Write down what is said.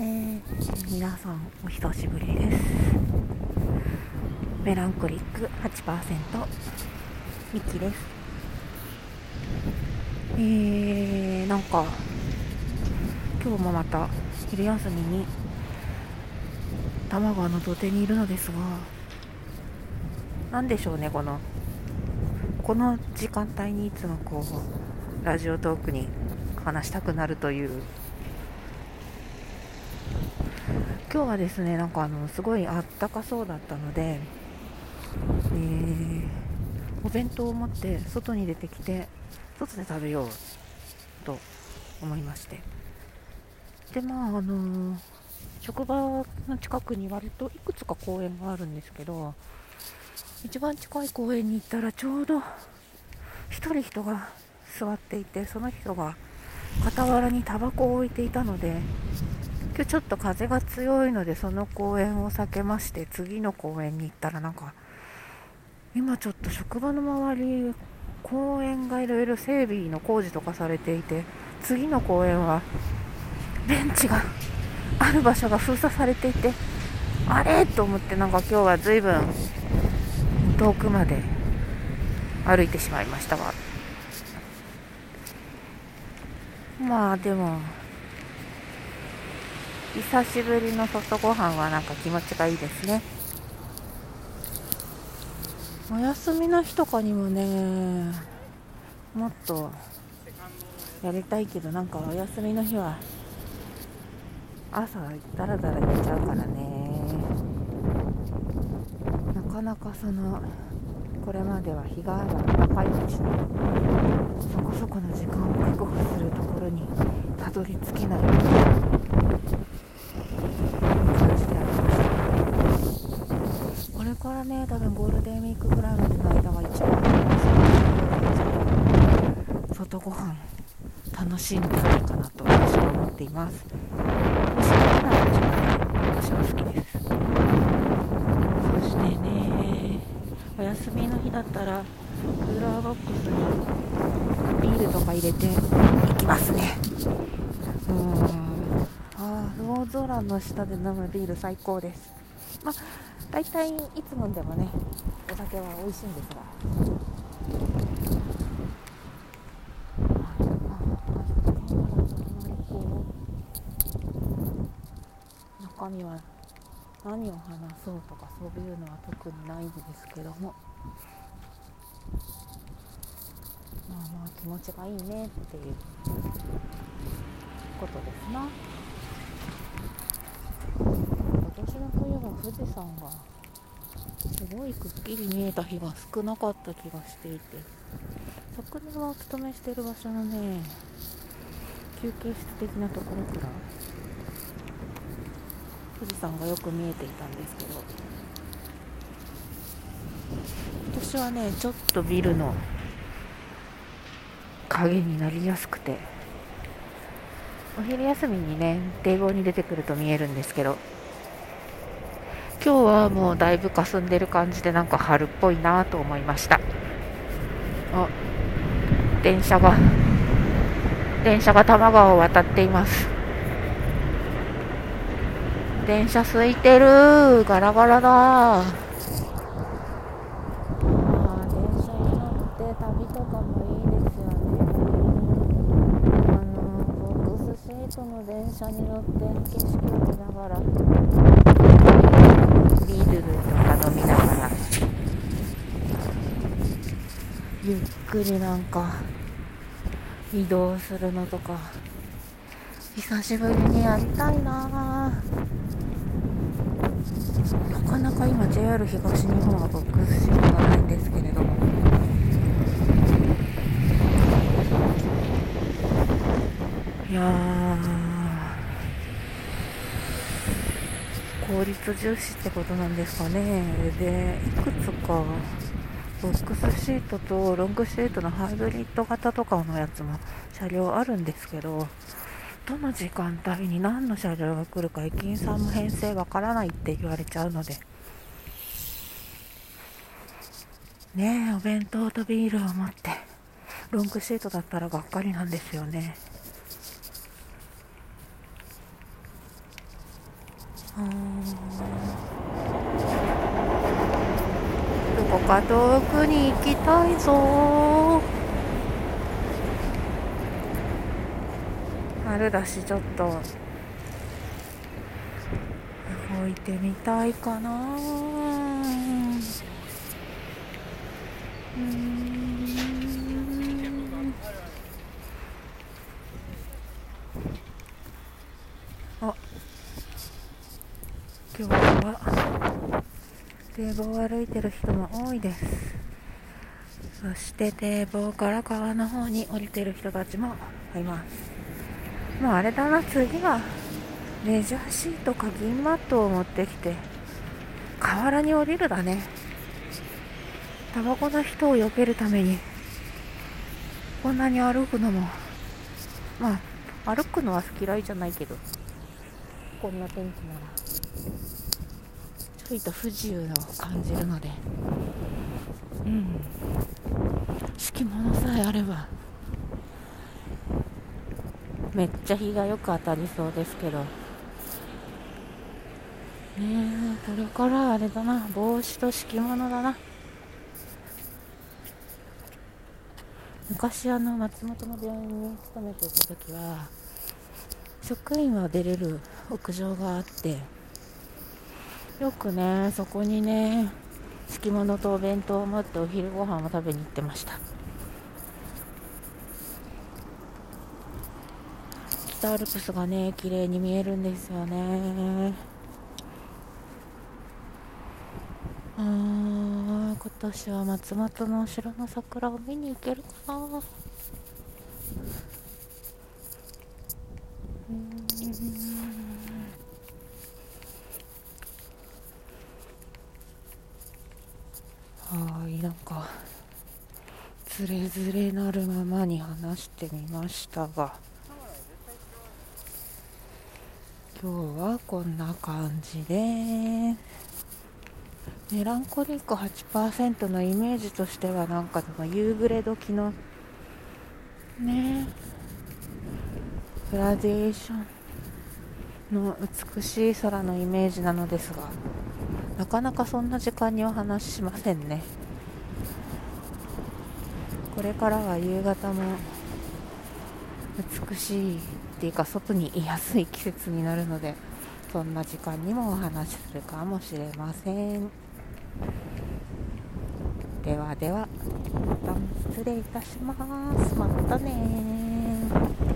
えー、皆さんお久しぶりです。メランコリック8%ミキです。えー、なんか今日もまた昼休みに多摩川の土手にいるのですが何でしょうねこのこの時間帯にいつもこうラジオトークに話したくなるという今日はですねなんかあのすごいあったかそうだったので、えー、お弁当を持って外に出てきて外で食べようと思いまして。でまああの、職場の近くに割といくつか公園があるんですけど一番近い公園に行ったらちょうど1人人が座っていてその人が傍らにタバコを置いていたので日ちょっと風が強いのでその公園を避けまして次の公園に行ったらなんか今ちょっと職場の周り公園がいろいろ整備の工事とかされていて次の公園はベンチがある場所が封鎖されていてあれ？と思ってなんか今日は随分遠くまで歩いてしまいましたが。まあでも久しぶりの外ご飯はなんか気持ちがいいですね。お休みの日とかにもねもっとやりたいけどなんかお休みの日は朝だらだら寝ちゃうからね。なかなかそのこれまでは日がある暖かいうちにそこそこの時間を確保するところにたどり着けない。からね多分ゴールデンウィークぐらいまでの間が一番外ご飯楽しんでないかなと私は思っていますおしゃれな味がね私は好きですそしてね。お休みの日だったらクーラーボックスにビールとか入れていきますねうんああ大空の下で飲むビール最高です。まあ大体いつ飲んでもねお酒は美味しいんですが中身は何を話そうとかそういうのは特にないんですけどもまあまあ気持ちがいいねっていうことですな。私の冬は富士山がすごいくっきり見えた日が少なかった気がしていて昨年はお勤めしてる場所のね休憩室的なところから富士山がよく見えていたんですけど今年はねちょっとビルの影になりやすくてお昼休みにね堤防に出てくると見えるんですけど今日はもうだいぶ霞んでる感じでなんか春っぽいなと思いました。あ電車が電車が多摩川を渡っています。電車空いてる。ガラガラだ。の電車に乗って景色を見ながら。ビールとか飲みながらゆっくりなんか移動するのとか。久しぶりにやりたいななかなか今 JR 東日本はボックスシートがないんですけれども。いやー。効率重視ってことなんですかね。でいくつかボックスシートとロングシートのハイブリッド型とかのやつも車両あるんですけどどの時間帯に何の車両が来るか駅員さんも編成わからないって言われちゃうので。ねえお弁当とビールを持ってロングシートだったらがっかりなんですよね。どこか遠くに行きたいぞ。春だしちょっと。動いてみたいかな。うん。今日は堤防を歩いてる人も多いです。そして堤防から川の方に降りてる人たちもいます。もうあれだな次はレジャーシートか銀マットを持ってきて河原に降りるだね。タバコの人を避けるためにこんなに歩くのもまあ歩くのは嫌いじゃないけどこんな天気なら。ちょいと不自由を感じるので。うん。敷物さえあれば。めっちゃ日がよく当たりそうですけど。ねえこれからあれだな。帽子と敷物だな。昔あの松本の病院に勤めていた時は職員は出れる屋上があってよくねそこにね敷物とお弁当を持ってお昼ご飯を食べに行ってました。北アルプスがね綺麗に見えるんですよね。あ今年は松本のお城の桜を見に行けるかな。はいなんかつれづれなるままに話してみましたが今日はこんな感じでメランコリック8%のイメージとしてはなんかでも夕暮れ時のねグラデーションの美しい空のイメージなのですがなかなかそんな時間には話しませんね。これからは夕方も美しいっていうか外にいやすい季節になるのでそんな時間にもお話しするかもしれません。ではでは一旦失礼いたします。またね